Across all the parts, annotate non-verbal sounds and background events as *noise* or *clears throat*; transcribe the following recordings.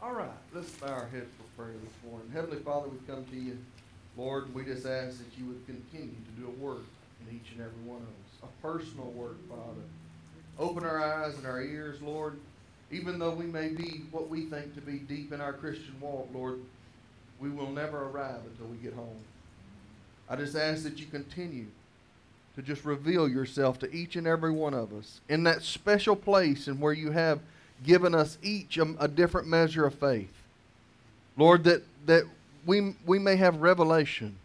All right, let's bow our heads for prayer this morning. Heavenly Father, we come to you, Lord, we just ask that you would continue to do a work in each and every one of us, a personal work, Father. Open our eyes and our ears, Lord. Even though we may be what we think to be deep in our Christian walk, Lord, we will never arrive until we get home. I just ask that you continue to just reveal yourself to each and every one of us in that special place and where you have given us each a, a, different measure of faith. Lord, that, that we, we may have revelation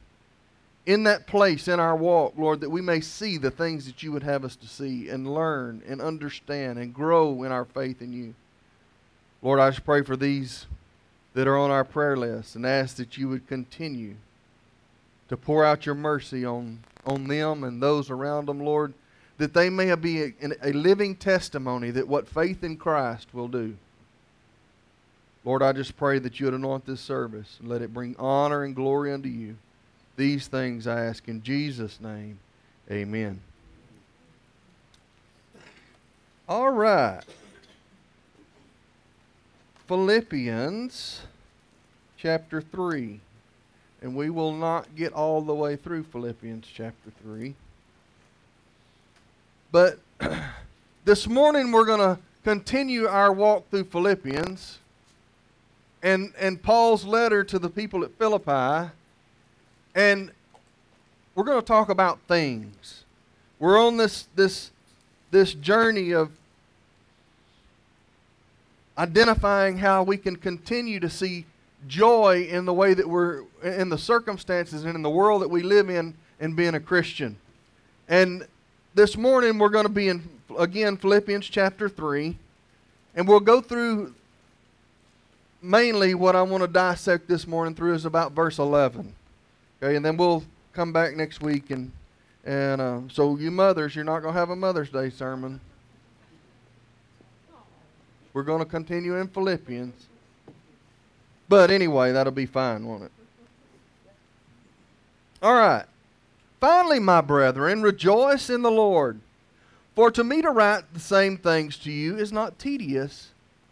in that place in our walk, Lord, that we may see the things that you would have us to see and learn and understand and grow in our faith in you. Lord, I just pray for these that are on our prayer list and ask that you would continue to pour out your mercy on, on them and those around them, Lord, that they may be a, a living testimony that what faith in Christ will do. Lord, I just pray that you would anoint this service and let it bring honor and glory unto you. These things I ask in Jesus' name. Amen. All right. Philippians chapter 3. And we will not get all the way through Philippians chapter 3. But *clears throat* this morning we're going to continue our walk through Philippians and, and Paul's letter to the people at Philippi. And we're going to talk about things. We're on this, this, this journey of identifying how we can continue to see joy in the way that we're in the circumstances and in the world that we live in and being a Christian. And this morning we're going to be in again Philippians chapter 3 and we'll go through mainly what I want to dissect this morning through is about verse 11. Okay, and then we'll come back next week and and uh, so you mothers, you're not going to have a Mother's Day sermon. We're going to continue in Philippians. But anyway, that'll be fine, won't it? All right. Finally, my brethren, rejoice in the Lord. For to me to write the same things to you is not tedious,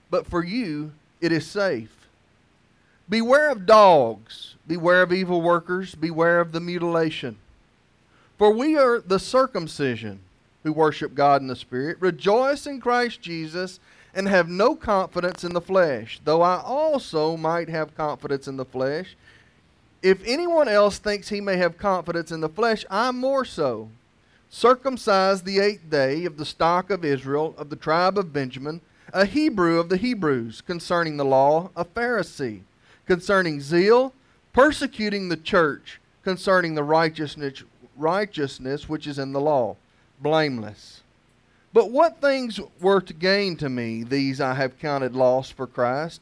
but for you it is safe. Beware of dogs, beware of evil workers, beware of the mutilation. For we are the circumcision who worship God in the Spirit, rejoice in Christ Jesus and have no confidence in the flesh, though I also might have confidence in the flesh. If anyone else thinks he may have confidence in the flesh, I more so. Circumcised the eighth day of the stock of Israel, of the tribe of Benjamin, a Hebrew of the Hebrews, concerning the law, a Pharisee, concerning zeal, persecuting the church, concerning the righteousness, righteousness which is in the law, blameless. But what things were to gain to me, these I have counted loss for Christ.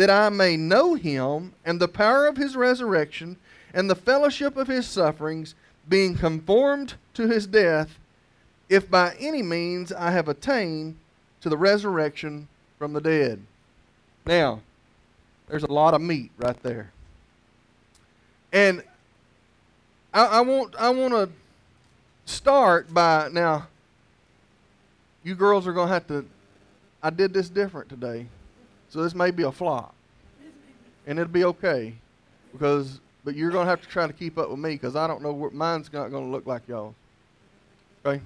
that I may know him and the power of his resurrection and the fellowship of his sufferings, being conformed to his death, if by any means I have attained to the resurrection from the dead. Now, there's a lot of meat right there. And I, I want I want to start by now you girls are to have to. I did this different today, so this may be a flop, and it'll be okay, because but you're to have to try to keep up with me because I don't know what mine's not to look like y'all. Okay.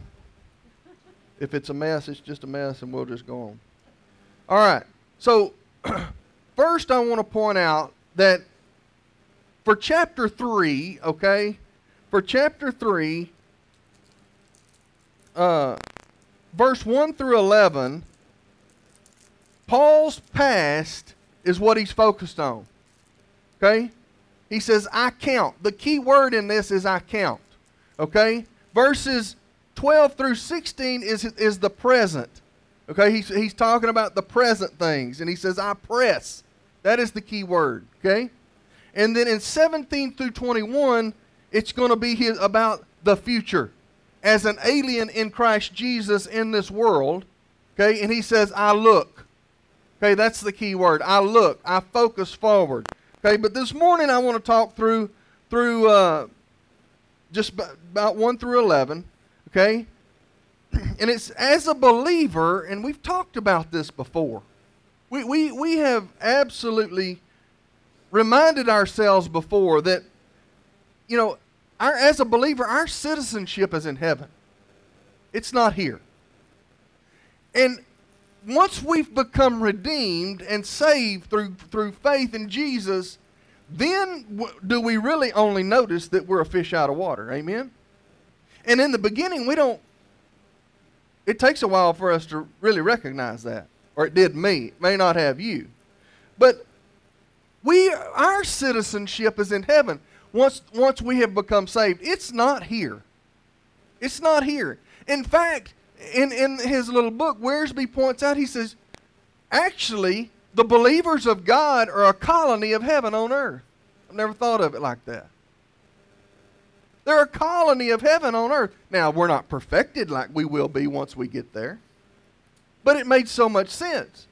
If it's a mess, it's just a mess, and we'll just go on. All right. So *clears throat* first, I want to point out that for chapter three, okay, for chapter three. Uh, verse 1 through 11, Paul's past is what he's focused on. Okay? He says, I count. The key word in this is I count. Okay? Verses 12 through 16 is, is the present. Okay? He's, he's talking about the present things. And he says, I press. That is the key word. Okay? And then in 17 through 21, it's going to be his, about the future as an alien in Christ Jesus in this world. Okay, and he says, I look. Okay, that's the key word. I look. I focus forward. Okay, but this morning I want to talk through through uh, just about 1 through 11. Okay, *clears throat* and it's as a believer, and we've talked about this before. We, we, we have absolutely reminded ourselves before that, you know, our, as a believer, our citizenship is in heaven. It's not here. And once we've become redeemed and saved through, through faith in Jesus, then w- do we really only notice that we're a fish out of water. Amen? And in the beginning, we don't, it takes a while for us to really recognize that. Or it did me. It may not have you. But we, our citizenship is in heaven once, once we have become saved. It's not here. It's not here. In fact, in, in his little book, Wiersbe points out, he says, actually, the believers of God are a colony of heaven on earth. I've never thought of it like that. They're a colony of heaven on earth. Now, we're not perfected like we will be once we get there, but it made so much sense.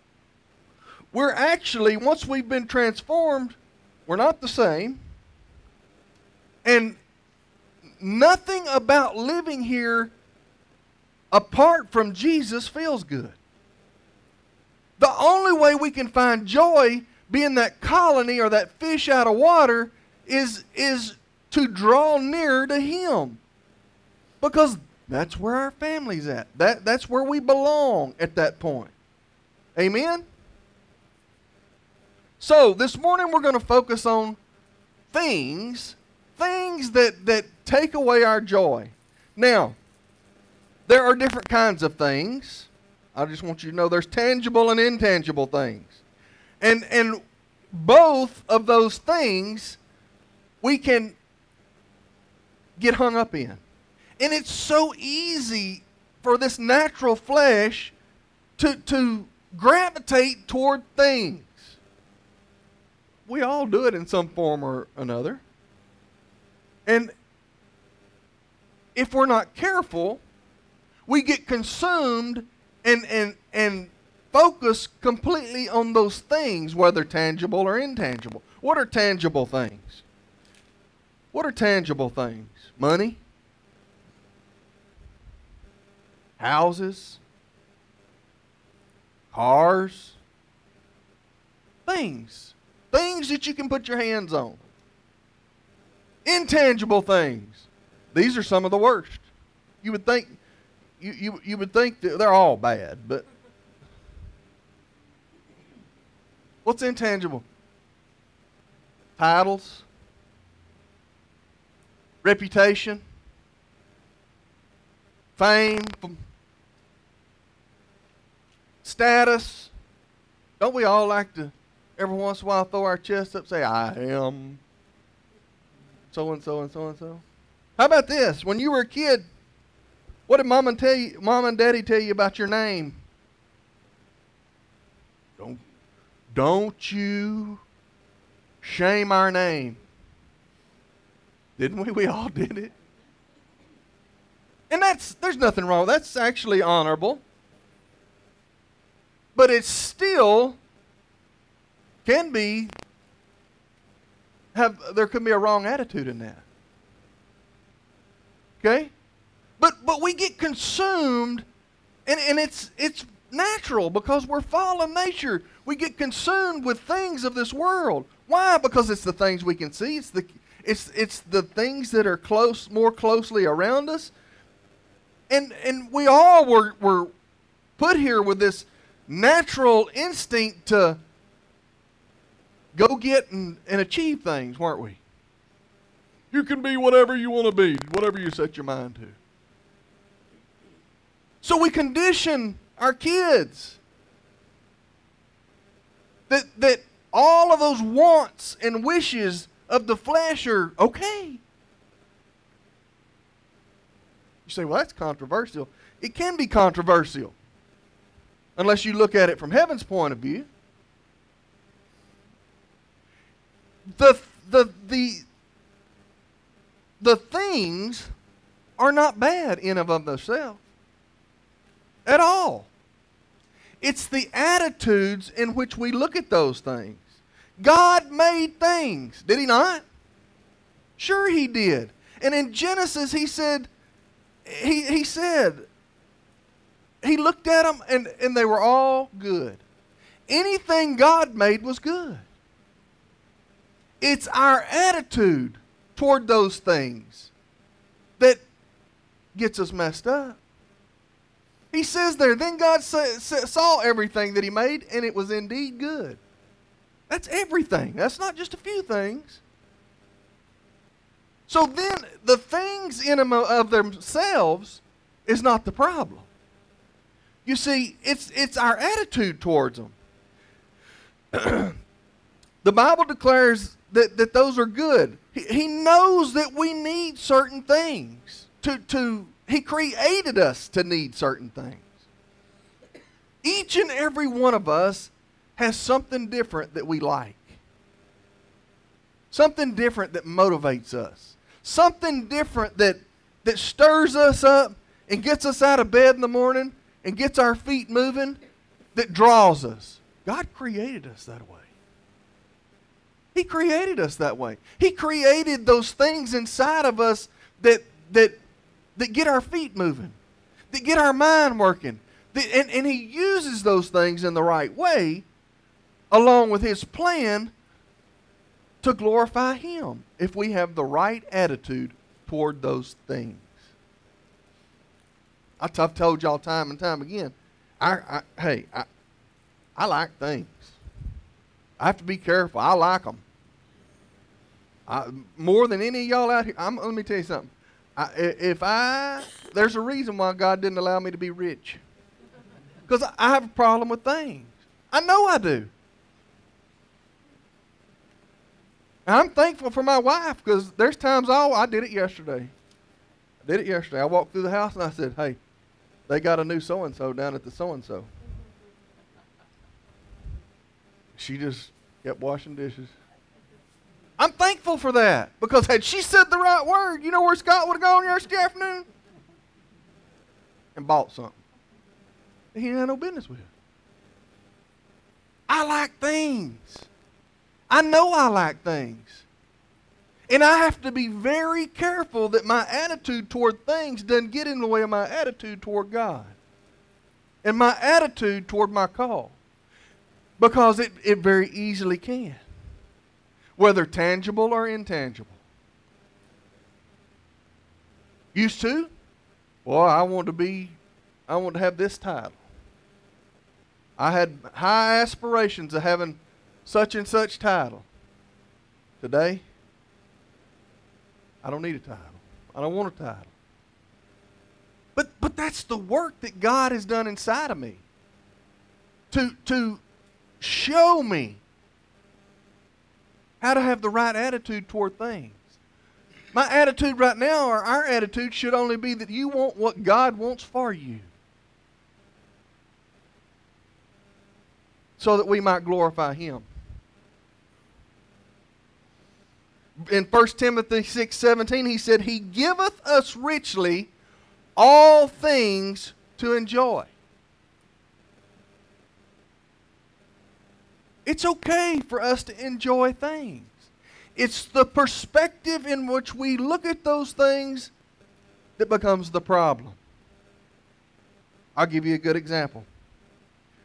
We're actually, once we've been transformed, we're not the same. And nothing about living here apart from Jesus feels good. The only way we can find joy being that colony or that fish out of water is, is to draw near to Him. Because that's where our family's at. That, that's where we belong at that point. Amen? So, this morning we're going to focus on things, things that, that take away our joy. Now, there are different kinds of things. I just want you to know there's tangible and intangible things. And and both of those things we can get hung up in. And it's so easy for this natural flesh to to gravitate toward things. We all do it in some form or another. And if we're not careful, we get consumed and, and, and focus completely on those things, whether tangible or intangible. What are tangible things? What are tangible things? Money? Houses? Cars? Things. Things that you can put your hands on. Intangible things. These are some of the worst. You would think you, you, you would think that they're all bad, but what's intangible? Titles, reputation, fame, status. Don't we all like to every once in a while throw our chest up, say, I am so and so and so and so? How about this? When you were a kid, what did mom and tell you, mom and daddy tell you about your name? Don't, don't you shame our name. Didn't we? We all *laughs* did it. And that's there's nothing wrong. That's actually honorable. But it still can be have there can be a wrong attitude in that. Okay? But but we get consumed and, and it's it's natural because we're fallen nature. We get consumed with things of this world. Why? Because it's the things we can see. It's the it's it's the things that are close more closely around us. And and we all were were put here with this natural instinct to go get and, and achieve things, weren't we? You can be whatever you want to be, whatever you set your mind to. So we condition our kids that, that all of those wants and wishes of the flesh are okay. You say, well, that's controversial. It can be controversial unless you look at it from heaven's point of view. The, the the the things are not bad in and of themselves at all. It's the attitudes in which we look at those things. God made things, did he not? Sure he did. And in Genesis he said he, he said he looked at them and, and they were all good. Anything God made was good. It's our attitude toward those things that gets us messed up. He says there, then God saw everything that He made, and it was indeed good. That's everything. That's not just a few things. So then, the things in them of themselves is not the problem. You see, it's, it's our attitude towards them. *clears throat* the Bible declares that, that those are good. He, he knows that we need certain things. To, to, he created us to need certain things. Each and every one of us has something different that we like. Something different that motivates us. Something different that, that stirs us up and gets us out of bed in the morning and gets our feet moving that draws us. God created us that way. He created us that way. He created those things inside of us that that that get our feet moving, that get our mind working. That, and, and he uses those things in the right way, along with his plan to glorify him if we have the right attitude toward those things. I've told y'all time and time again. I, I hey, I, I like things. I have to be careful. I like them. I, more than any of y'all out here. I'm, let me tell you something. I, if I, there's a reason why God didn't allow me to be rich. Because I have a problem with things. I know I do. And I'm thankful for my wife because there's times oh I did it yesterday. I did it yesterday. I walked through the house and I said, "Hey, they got a new so and so down at the so and so." She just kept washing dishes. I'm thankful for that because had she said the right word, you know where Scott would have gone yesterday afternoon? And bought something. He had no business with. I like things. I know I like things. And I have to be very careful that my attitude toward things doesn't get in the way of my attitude toward God and my attitude toward my call because it, it very easily can, whether tangible or intangible. Used to, well, I want to be, I want to have this title. I had high aspirations of having such and such title. Today, I don't need a title. I don't want a title. But but that's the work that God has done inside of me. To to Show me how to have the right attitude toward things. My attitude right now, or our attitude, should only be that you want what God wants for you. So that we might glorify Him. In 1 Timothy 6 17, he said, He giveth us richly all things to enjoy. It's okay for us to enjoy things. It's the perspective in which we look at those things that becomes the problem. I'll give you a good example.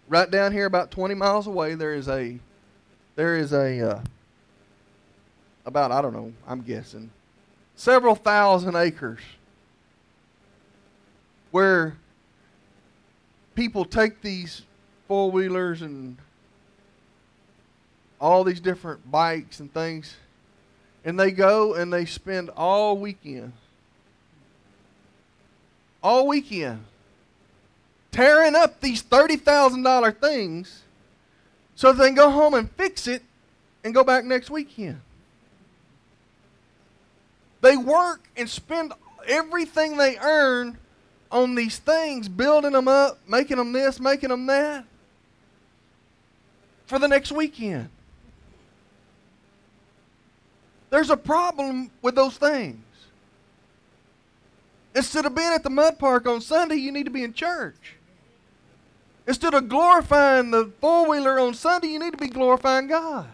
Right down here, about 20 miles away, there is a, there is a, uh, about I don't know, I'm guessing, several thousand acres where people take these four wheelers and all these different bikes and things. And they go and they spend all weekend, all weekend, tearing up these $30,000 things so they can go home and fix it and go back next weekend. They work and spend everything they earn on these things, building them up, making them this, making them that, for the next weekend. There's a problem with those things. Instead of being at the mud park on Sunday, you need to be in church. Instead of glorifying the four wheeler on Sunday, you need to be glorifying God.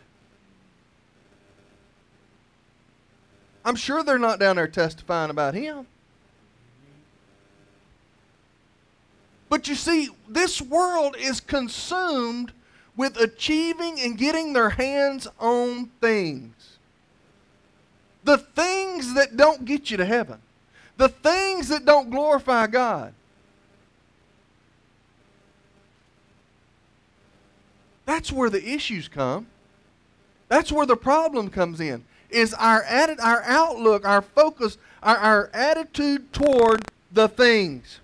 I'm sure they're not down there testifying about Him. But you see, this world is consumed with achieving and getting their hands on things. The things that don't get you to heaven. The things that don't glorify God. That's where the issues come. That's where the problem comes in. Is our atti- our outlook, our focus, our, our attitude toward the things.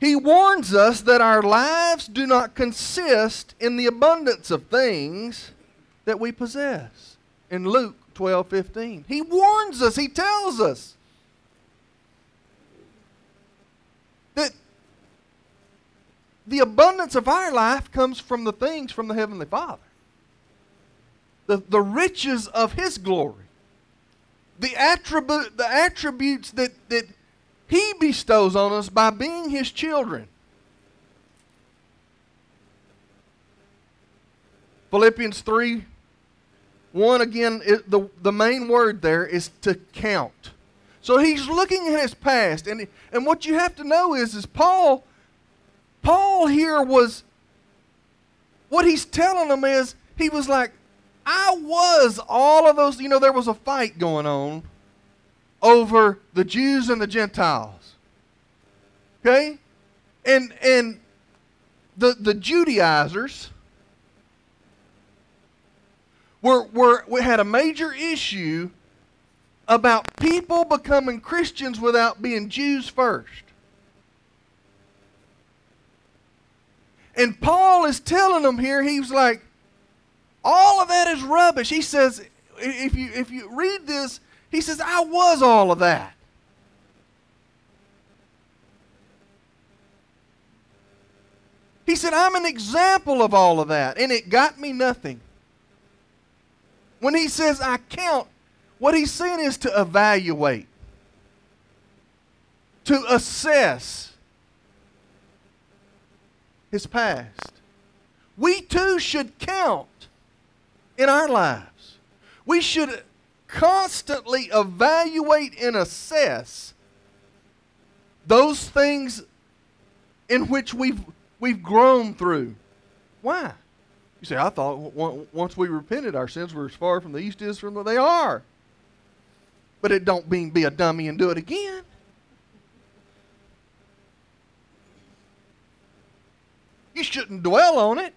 He warns us that our lives do not consist in the abundance of things that we possess. In Luke 12 15. He warns us, he tells us that the abundance of our life comes from the things from the Heavenly Father, the, the riches of His glory, the, attribute, the attributes that, that He bestows on us by being His children. Philippians 3 1 again, it, the, the main word there is to count. So he's looking at his past. And, and what you have to know is, is Paul, Paul here was, what he's telling them is, he was like, I was all of those, you know, there was a fight going on over the Jews and the Gentiles. Okay? And and the the Judaizers were, were, we had a major issue about people becoming Christians without being Jews first. And Paul is telling them here, he's like, all of that is rubbish. He says, if you, if you read this, he says, I was all of that. He said, I'm an example of all of that, and it got me nothing. When he says, I count, what he's saying is to evaluate, to assess his past. We too should count in our lives. We should constantly evaluate and assess those things in which we've, we've grown through. Why? You say, I thought once we repented, our sins were as far from the east as from where they are. But it don't mean be a dummy and do it again. You shouldn't dwell on it.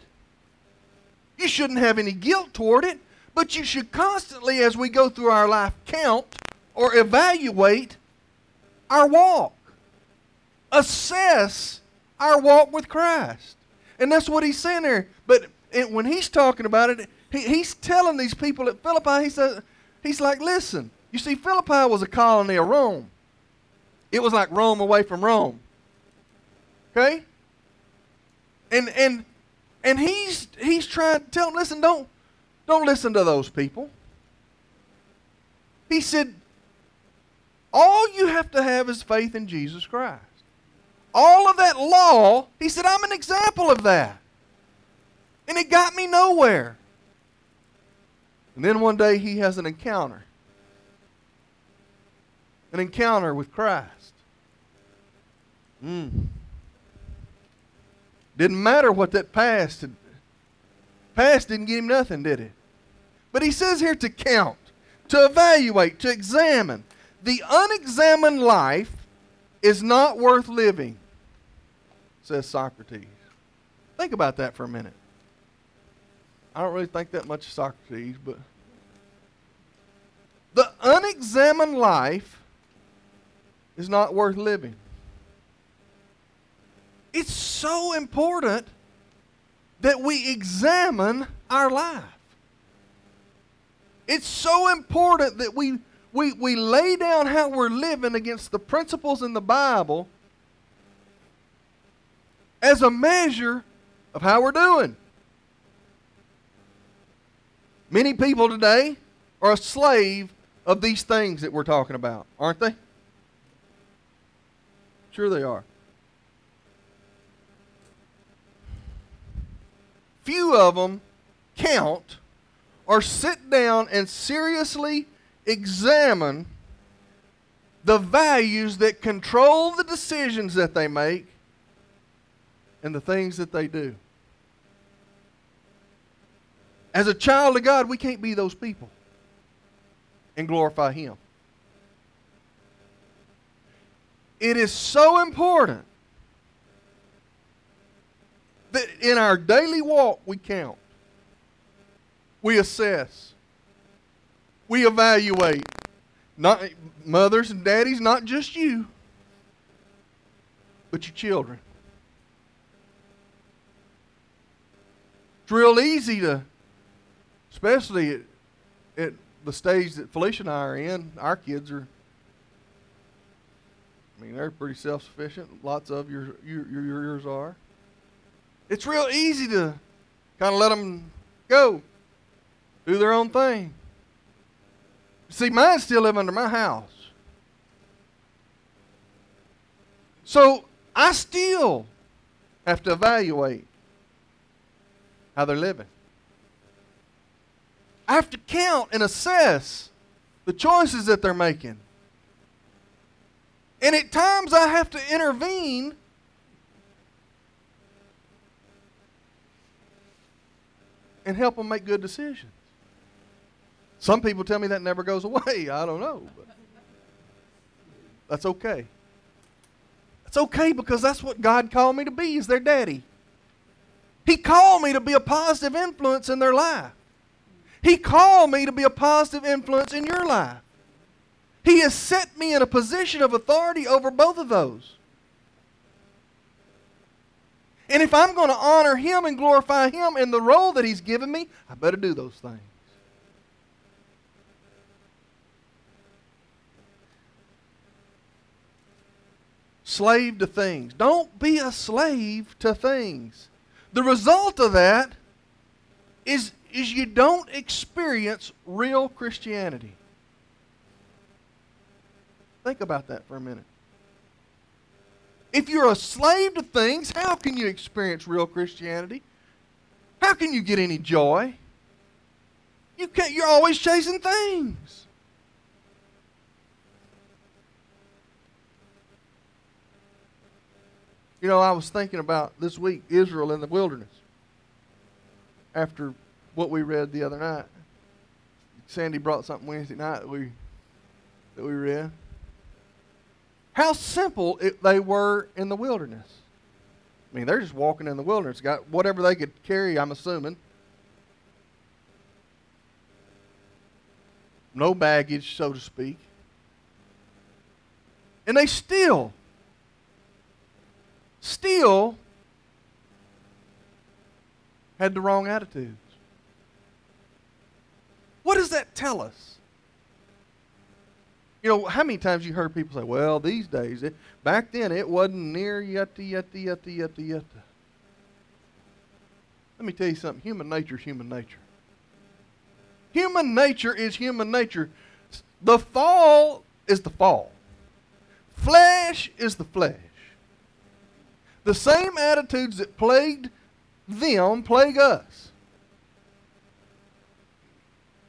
You shouldn't have any guilt toward it. But you should constantly, as we go through our life, count or evaluate our walk. Assess our walk with Christ. And that's what he's saying there. But and when he's talking about it, he, he's telling these people at Philippi, he says, he's like, listen, you see, Philippi was a colony of Rome. It was like Rome away from Rome. Okay? And and and he's he's trying to tell them, listen, don't don't listen to those people. He said, all you have to have is faith in Jesus Christ. All of that law, he said, I'm an example of that. And it got me nowhere. And then one day he has an encounter an encounter with Christ. Mm. Didn't matter what that past had. Past didn't get him nothing, did it? But he says here to count, to evaluate, to examine. The unexamined life is not worth living, says Socrates. Think about that for a minute. I don't really think that much of Socrates, but the unexamined life is not worth living. It's so important that we examine our life. It's so important that we, we, we lay down how we're living against the principles in the Bible as a measure of how we're doing. Many people today are a slave of these things that we're talking about, aren't they? Sure, they are. Few of them count or sit down and seriously examine the values that control the decisions that they make and the things that they do. As a child of God, we can't be those people and glorify Him. It is so important that in our daily walk we count, we assess, we evaluate. Not mothers and daddies, not just you, but your children. It's real easy to, especially at, at the stage that Felicia and I are in, our kids are I mean, they're pretty self-sufficient. Lots of your, your, your yours are. It's real easy to kind of let them go, do their own thing. See, mine still live under my house. So I still have to evaluate how they're living. I have to count and assess the choices that they're making. And at times I have to intervene and help them make good decisions. Some people tell me that never goes away. *laughs* I don't know. But that's okay. It's okay because that's what God called me to be is their daddy. He called me to be a positive influence in their life. He called me to be a positive influence in your life. He has set me in a position of authority over both of those. And if I'm going to honor Him and glorify Him in the role that He's given me, I better do those things. Slave to things. Don't be a slave to things. The result of that is, is you don't experience real Christianity. Think about that for a minute. If you're a slave to things, how can you experience real Christianity? How can you get any joy? You can't, you're always chasing things. You know, I was thinking about this week Israel in the wilderness after what we read the other night. Sandy brought something Wednesday night that we that we read how simple it, they were in the wilderness. I mean, they're just walking in the wilderness, got whatever they could carry, I'm assuming. No baggage, so to speak. And they still, still had the wrong attitudes. What does that tell us? You know, how many times you heard people say, well, these days, it, back then it wasn't near yutta, yutta, yutta, yutta, yutta. Let me tell you something. Human nature is human nature. Human nature is human nature. The fall is the fall. Flesh is the flesh. The same attitudes that plagued them plague us.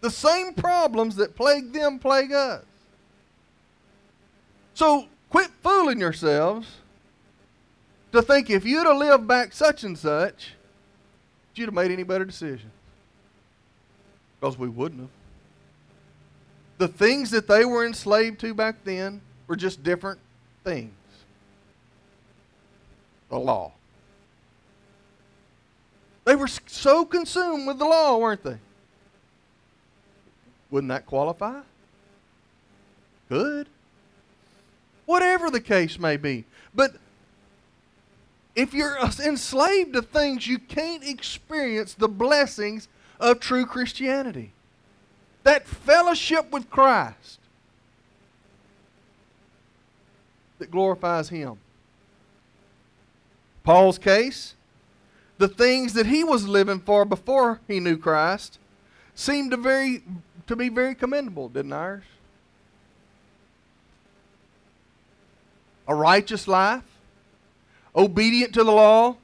The same problems that plague them plague us. So quit fooling yourselves to think if you'd have lived back such and such, you'd have made any better decisions. Because we wouldn't have. The things that they were enslaved to back then were just different things. The law. They were so consumed with the law, weren't they? Wouldn't that qualify? Could whatever the case may be. But if you're enslaved to things, you can't experience the blessings of true Christianity. That fellowship with Christ that glorifies Him. Paul's case, the things that he was living for before he knew Christ, seemed to very to be very commendable, didn't ours? A righteous life, obedient to the law,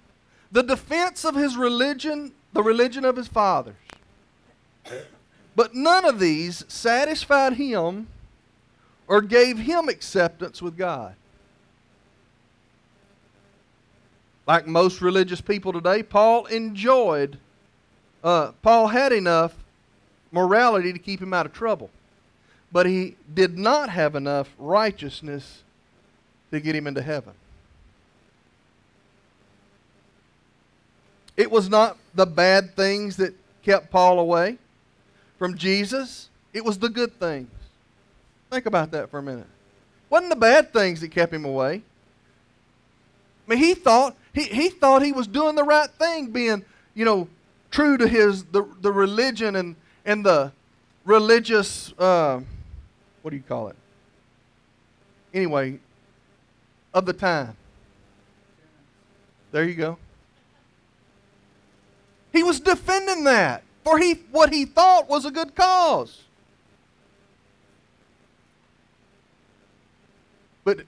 the defense of his religion, the religion of his fathers. But none of these satisfied him or gave him acceptance with God. Like most religious people today, Paul enjoyed, uh, Paul had enough morality to keep him out of trouble. But he did not have enough righteousness to get him into heaven. It was not the bad things that kept Paul away from Jesus, it was the good things. Think about that for a minute. Wasn't the bad things that kept him away. I mean, he thought he, he thought he was doing the right thing, being, you know, true to his the, the religion and, and the religious uh, what do you call it? Anyway, of the time. There you go. He was defending that for he what he thought was a good cause. But it,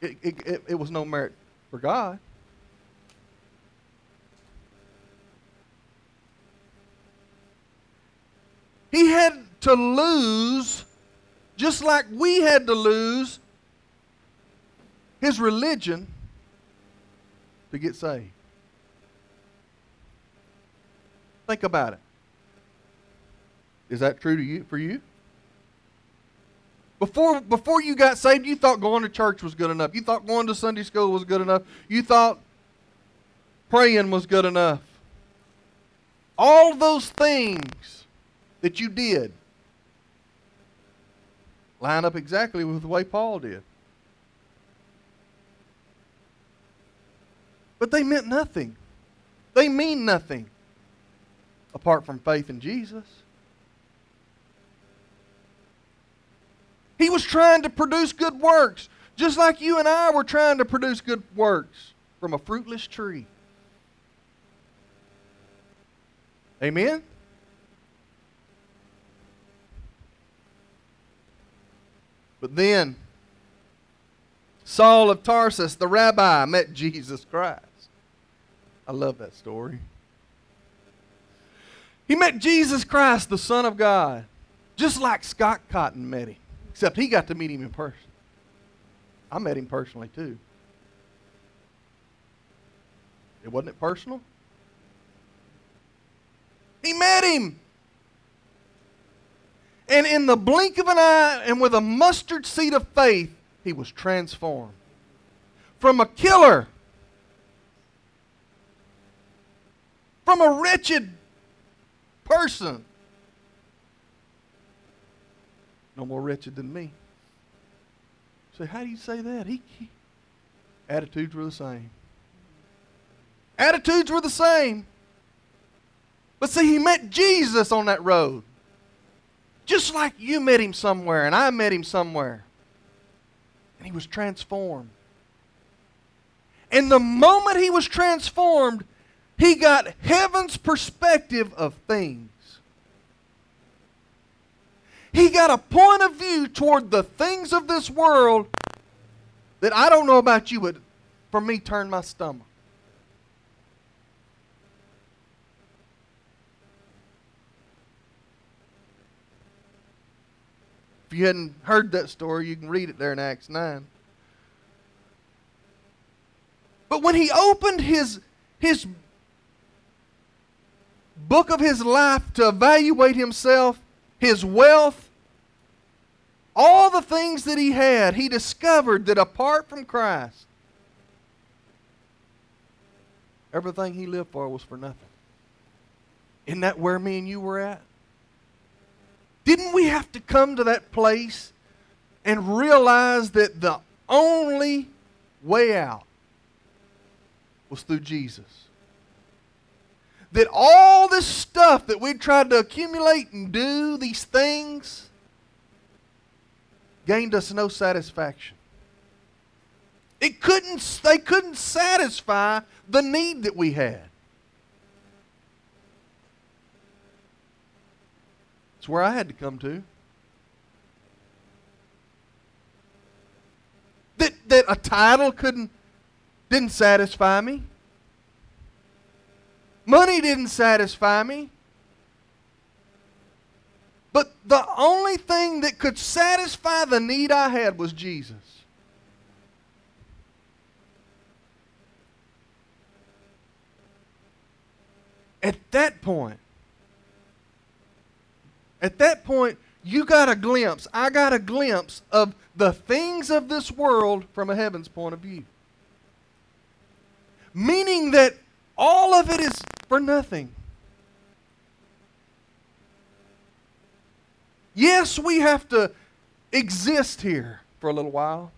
it, it, it was no merit for God. He had to lose, just like we had to lose, his religion to get saved. Think about it. Is that true to you for you? Before, before you got saved, you thought going to church was good enough. You thought going to Sunday school was good enough. You thought praying was good enough. All those things that you did line up exactly with the way Paul did. But they meant nothing. They mean nothing apart from faith in Jesus. He was trying to produce good works, just like you and I were trying to produce good works from a fruitless tree. Amen? But then, Saul of Tarsus, the rabbi, met Jesus Christ. I love that story. He met Jesus Christ, the Son of God, just like Scott Cotton met him, except he got to meet him in person. I met him personally too. It wasn't it personal? He met him. And in the blink of an eye and with a mustard seed of faith, he was transformed. From a killer, from a wretched person. No more wretched than me. Say, how do you say that? He, he, attitudes were the same. Attitudes were the same. But see, he met Jesus on that road. Just like you met him somewhere and I met him somewhere. And he was transformed. And the moment he was transformed, he got heaven's perspective of things. He got a point of view toward the things of this world that I don't know about you, but for me, turned my stomach. If you hadn't heard that story, you can read it there in Acts 9. But when he opened his, his book of his life to evaluate himself, his wealth, all the things that he had, he discovered that apart from Christ, everything he lived for was for nothing. Isn't that where me and you were at? Didn't we have to come to that place and realize that the only way out was through Jesus? that all this stuff that we tried to accumulate and do, these things, gained us no satisfaction. It couldn't, they couldn't satisfy the need that we had. It's where I had to come to. That, that a title couldn't didn't satisfy me. Money didn't satisfy me. But the only thing that could satisfy the need I had was Jesus. At that point, at that point, you got a glimpse, I got a glimpse of the things of this world from a heaven's point of view. Meaning that all of it is for nothing. Yes, we have to exist here for a little while.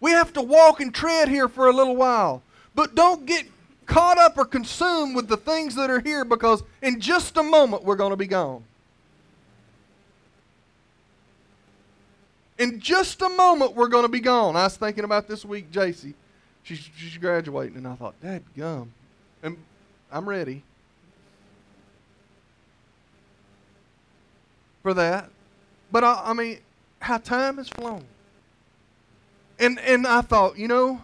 We have to walk and tread here for a little while. But don't get caught up or consumed with the things that are here because in just a moment we're going to be gone. In just a moment we're going to be gone. I was thinking about this week, JC. She's, she's graduating, and I thought, Dad, gum. And I'm ready for that. But I, I mean, how time has flown. And, and I thought, you know,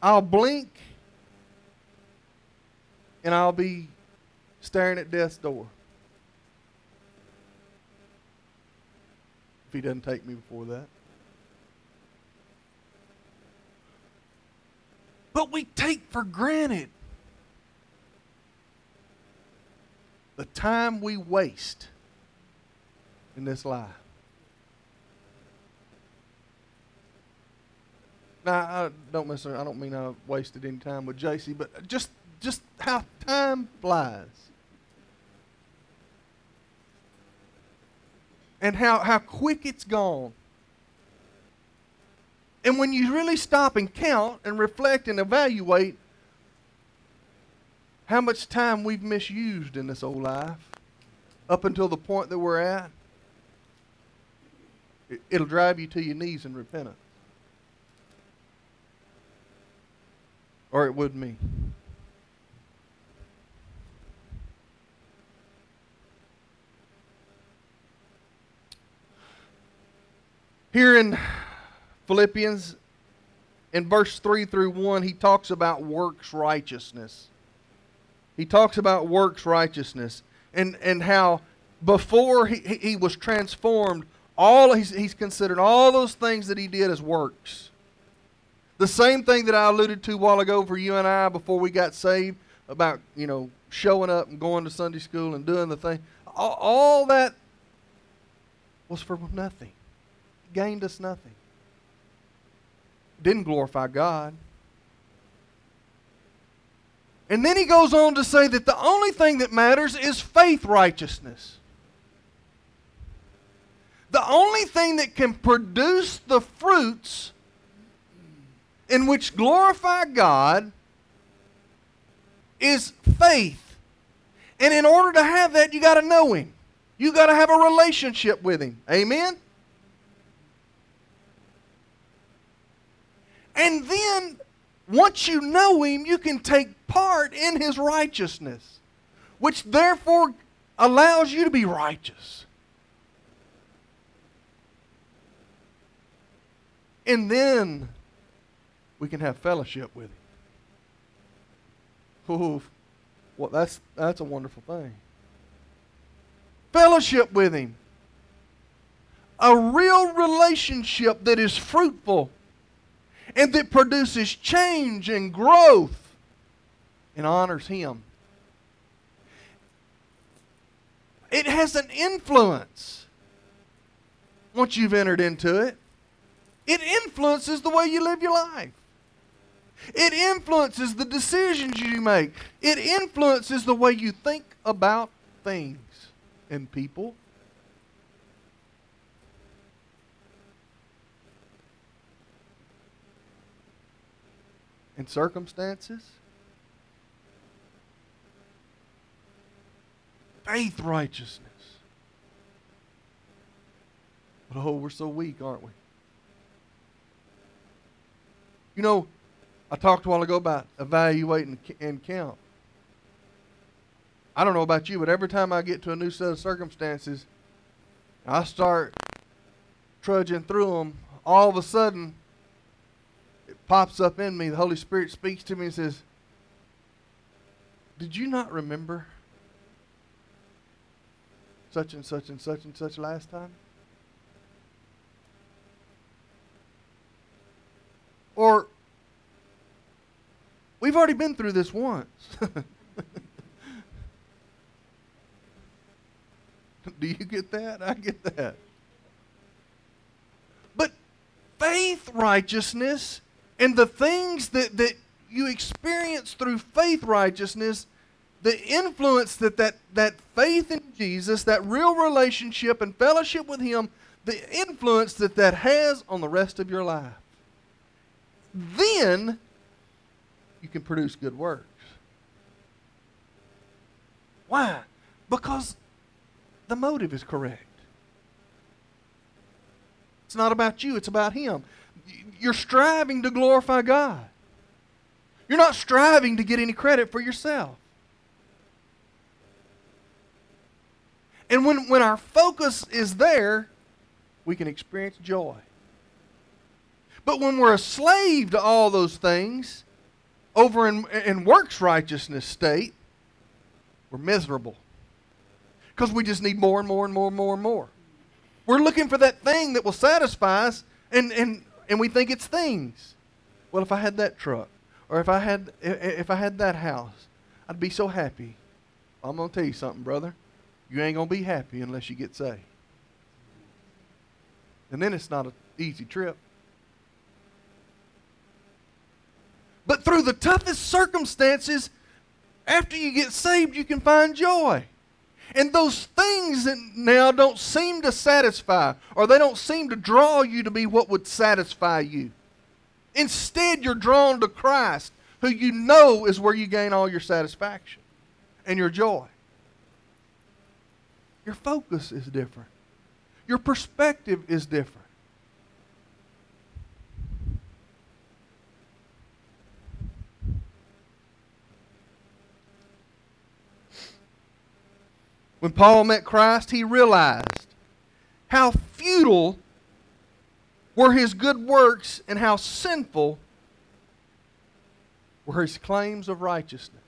I'll blink and I'll be staring at death's door. If he doesn't take me before that. But we take for granted the time we waste in this life. Now, I don't necessarily, I don't mean I wasted any time with JC, but just just how time flies. And how, how quick it's gone. And when you really stop and count and reflect and evaluate how much time we've misused in this old life up until the point that we're at, it'll drive you to your knees in repentance. Or it would me. Here in Philippians, in verse 3 through 1, he talks about works righteousness. He talks about works righteousness and, and how before he, he was transformed, all he's, he's considered all those things that he did as works. The same thing that I alluded to a while ago for you and I before we got saved about, you know, showing up and going to Sunday school and doing the thing. All, all that was for nothing gained us nothing. Didn't glorify God. And then he goes on to say that the only thing that matters is faith righteousness. The only thing that can produce the fruits in which glorify God is faith. And in order to have that, you got to know Him. You got to have a relationship with Him. Amen? And then, once you know Him, you can take part in His righteousness, which therefore allows you to be righteous. And then we can have fellowship with Him. Oh, well, that's, that's a wonderful thing. Fellowship with Him. A real relationship that is fruitful and that produces change and growth and honors Him. It has an influence once you've entered into it. It influences the way you live your life. It influences the decisions you make. It influences the way you think about things and people. And circumstances. Faith righteousness. But oh, we're so weak, aren't we? You know, I talked a while ago about evaluating and count. I don't know about you, but every time I get to a new set of circumstances, I start trudging through them. All of a sudden, pops up in me. The Holy Spirit speaks to me and says, Did you not remember such and such and such and such last time? Or, we've already been through this once. *laughs* Do you get that? I get that. But faith righteousness and the things that, that you experience through faith righteousness, the influence that, that that faith in Jesus, that real relationship and fellowship with Him, the influence that that has on the rest of your life. Then you can produce good works. Why? Because the motive is correct. It's not about you, it's about Him. You're striving to glorify God. You're not striving to get any credit for yourself. And when, when our focus is there, we can experience joy. But when we're a slave to all those things, over in, in works righteousness state, we're miserable because we just need more and more and more and more and more. We're looking for that thing that will satisfy us, and, and, and we think it's things. Well, if I had that truck, or if I had if I had that house, I'd be so happy. I'm gonna tell you something, brother. You ain't gonna be happy unless you get saved. And then it's not an easy trip. But through the toughest circumstances, after you get saved, you can find joy. And those things now don't seem to satisfy, or they don't seem to draw you to be what would satisfy you. Instead, you're drawn to Christ, who you know is where you gain all your satisfaction and your joy. Your focus is different, your perspective is different. When Paul met Christ, he realized how futile were his good works and how sinful were his claims of righteousness.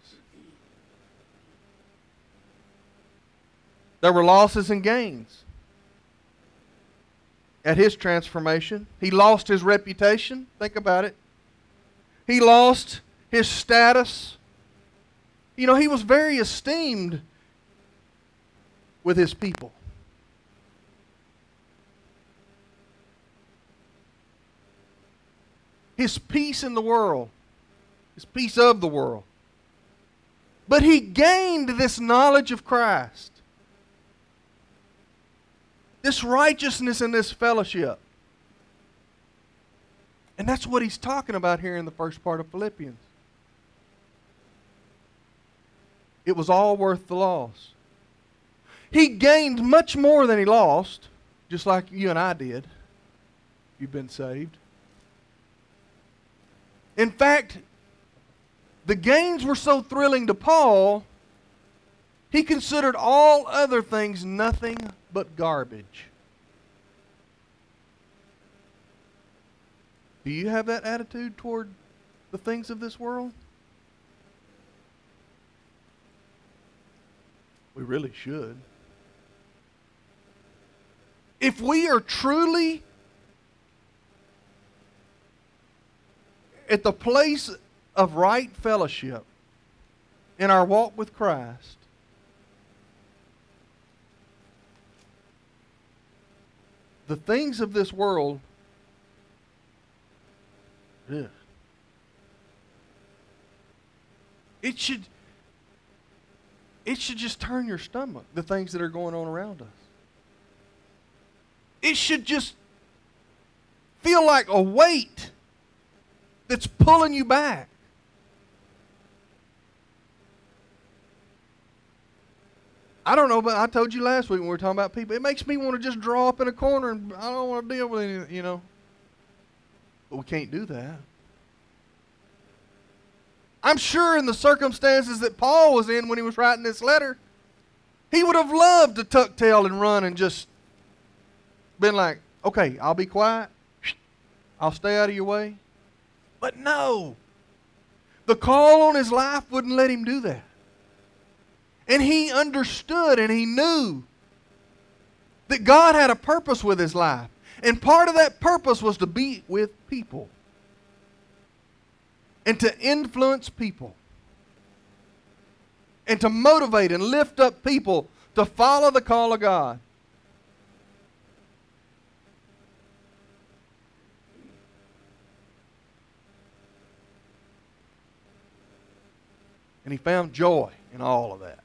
There were losses and gains. At his transformation, he lost his reputation. Think about it. He lost his status. You know, he was very esteemed with his people. His peace in the world, his peace of the world. But he gained this knowledge of Christ, this righteousness and this fellowship. And that's what he's talking about here in the first part of Philippians. It was all worth the loss. He gained much more than he lost, just like you and I did. You've been saved. In fact, the gains were so thrilling to Paul, he considered all other things nothing but garbage. Do you have that attitude toward the things of this world? We really should if we are truly at the place of right fellowship in our walk with Christ, the things of this world, it should it should just turn your stomach, the things that are going on around us it should just feel like a weight that's pulling you back. I don't know, but I told you last week when we were talking about people, it makes me want to just draw up in a corner and I don't want to deal with anything, you know. But we can't do that. I'm sure in the circumstances that Paul was in when he was writing this letter, he would have loved to tuck tail and run and just been like, okay, I'll be quiet. I'll stay out of your way. But no. The call on his life wouldn't let him do that. And he understood and he knew that God had a purpose with his life. And part of that purpose was to be with people and to influence people and to motivate and lift up people to follow the call of God. And he found joy in all of that.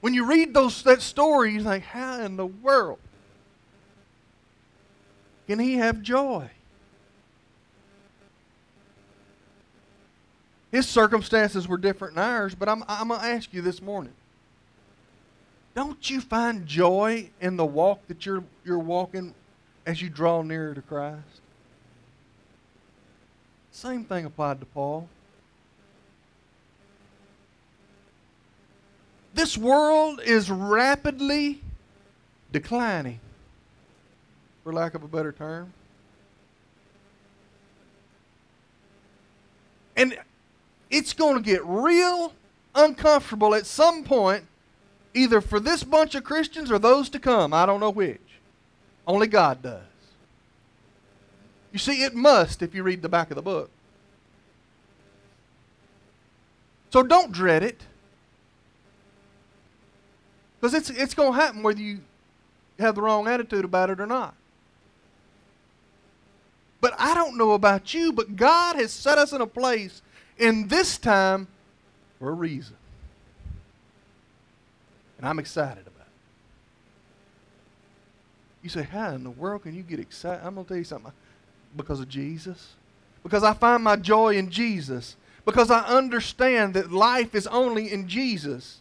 When you read those, that story, you think, how in the world can he have joy? His circumstances were different than ours, but I'm, I'm going to ask you this morning. Don't you find joy in the walk that you're, you're walking as you draw nearer to Christ? Same thing applied to Paul. This world is rapidly declining, for lack of a better term. And it's going to get real uncomfortable at some point, either for this bunch of Christians or those to come. I don't know which. Only God does. You see, it must if you read the back of the book. So don't dread it. Because it's, it's going to happen whether you have the wrong attitude about it or not. But I don't know about you, but God has set us in a place in this time for a reason. And I'm excited about it. You say, How in the world can you get excited? I'm going to tell you something. Because of Jesus. Because I find my joy in Jesus. Because I understand that life is only in Jesus.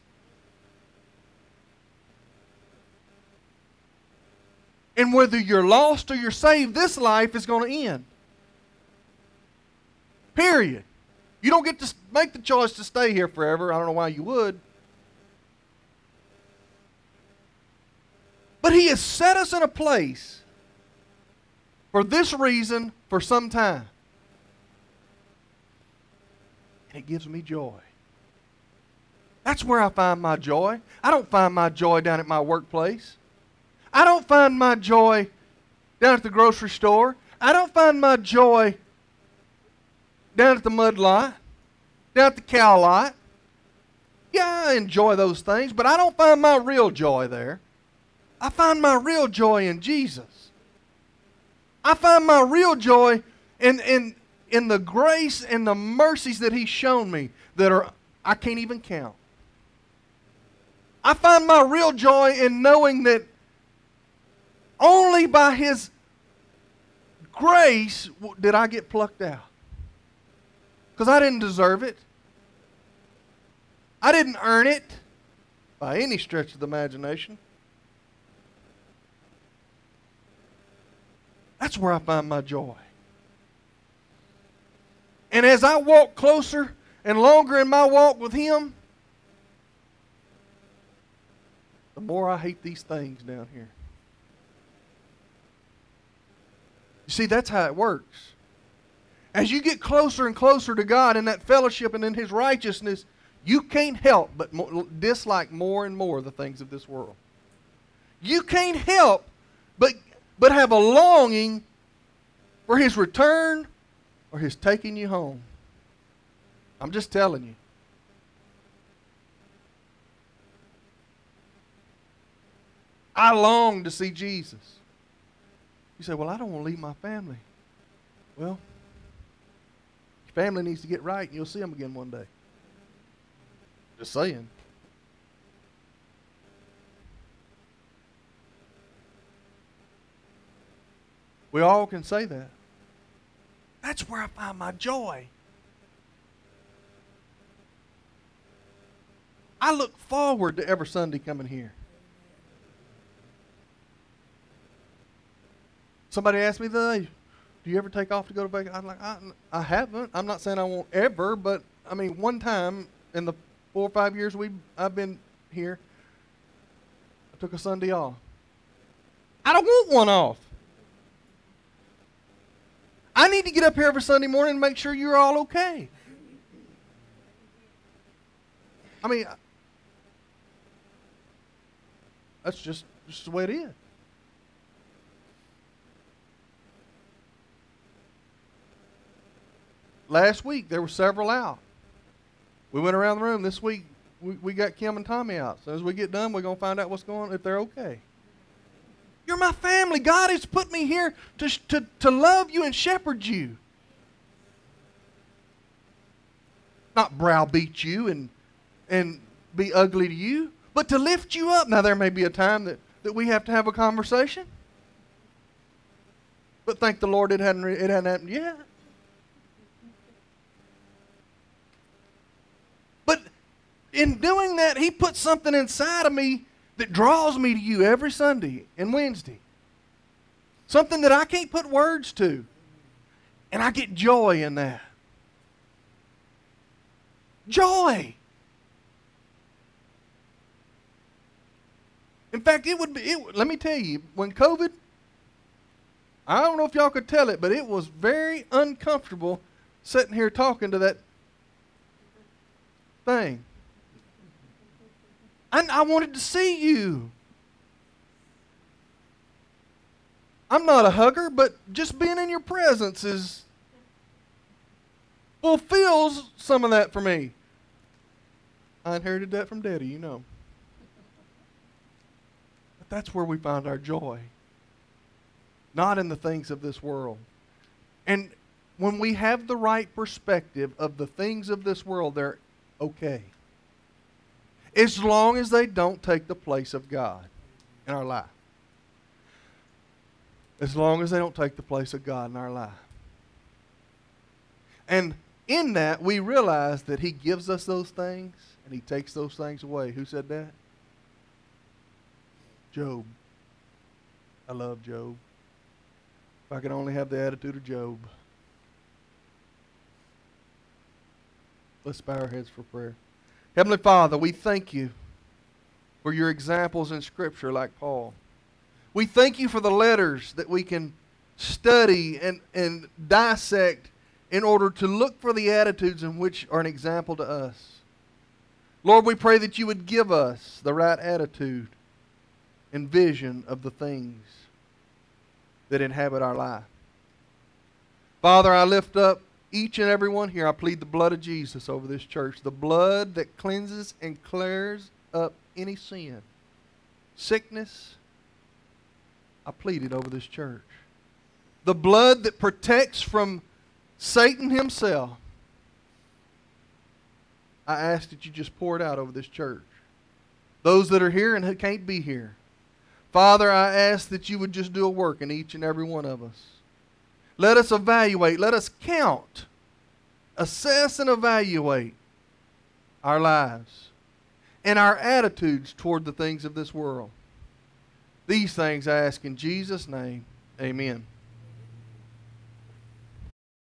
And whether you're lost or you're saved, this life is going to end. Period. You don't get to make the choice to stay here forever. I don't know why you would. But He has set us in a place for this reason for some time. And it gives me joy. That's where I find my joy. I don't find my joy down at my workplace. I don't find my joy down at the grocery store. I don't find my joy down at the mud lot, down at the cow lot. Yeah, I enjoy those things, but I don't find my real joy there. I find my real joy in Jesus. I find my real joy in, in, in the grace and the mercies that He's shown me that are I can't even count. I find my real joy in knowing that only by His grace did I get plucked out. Because I didn't deserve it. I didn't earn it by any stretch of the imagination. That's where I find my joy. And as I walk closer and longer in my walk with Him, the more I hate these things down here. You see, that's how it works. As you get closer and closer to God in that fellowship and in His righteousness, you can't help but dislike more and more the things of this world. You can't help but, but have a longing for His return or His taking you home. I'm just telling you. I long to see Jesus. You say, Well, I don't want to leave my family. Well, your family needs to get right and you'll see them again one day. Just saying. We all can say that. That's where I find my joy. I look forward to every Sunday coming here. Somebody asked me the other day, Do you ever take off to go to vacation? I'm like, I, I haven't. I'm not saying I won't ever, but I mean, one time in the four or five years we I've been here, I took a Sunday off. I don't want one off. I need to get up here every Sunday morning and make sure you're all okay. I mean, that's just, just the way it is. Last week, there were several out. We went around the room. This week, we, we got Kim and Tommy out. So as we get done, we're to find out what's going on, if they're okay. You're my family. God has put me here to, to, to love you and shepherd you. Not browbeat you and, and be ugly to you, but to lift you up. Now, there may be a time that, that we have to have a conversation. But thank the Lord it hadn't, it hadn't happened yet. But in doing that, He put something inside of me that draws me to you every Sunday and Wednesday. Something that I can't put words to. And I get joy in that. Joy. In fact, it would be, it, let me tell you, when COVID, I don't know if y'all could tell it, but it was very uncomfortable sitting here talking to that thing. I, I wanted to see you. I'm not a hugger, but just being in your presence is fulfills some of that for me. I inherited that from Daddy, you know. But that's where we find our joy, not in the things of this world. And when we have the right perspective of the things of this world, they're okay as long as they don't take the place of God in our life. As long as they don't take the place of God in our life. And in that, we realize that He gives us those things and He takes those things away. Who said that? Job. I love Job. If I could only have the attitude of Job. Let's bow our heads for prayer. Heavenly Father, we thank you for your examples in Scripture like Paul. We thank you for the letters that we can study and, and dissect in order to look for the attitudes in which are an example to us. Lord, we pray that you would give us the right attitude and vision of the things that inhabit our life. Father, I lift up each and every one here, I plead the blood of Jesus over this church. The blood that cleanses and clears up any sin, sickness. I plead it over this church. The blood that protects from Satan himself. I ask that you just pour it out over this church. Those that are here and who can't be here. Father, I ask that you would just do a work in each and every one of us. Let us evaluate, let us count, assess, and evaluate our lives and our attitudes toward the things of this world. These things I ask in Jesus' name. Amen.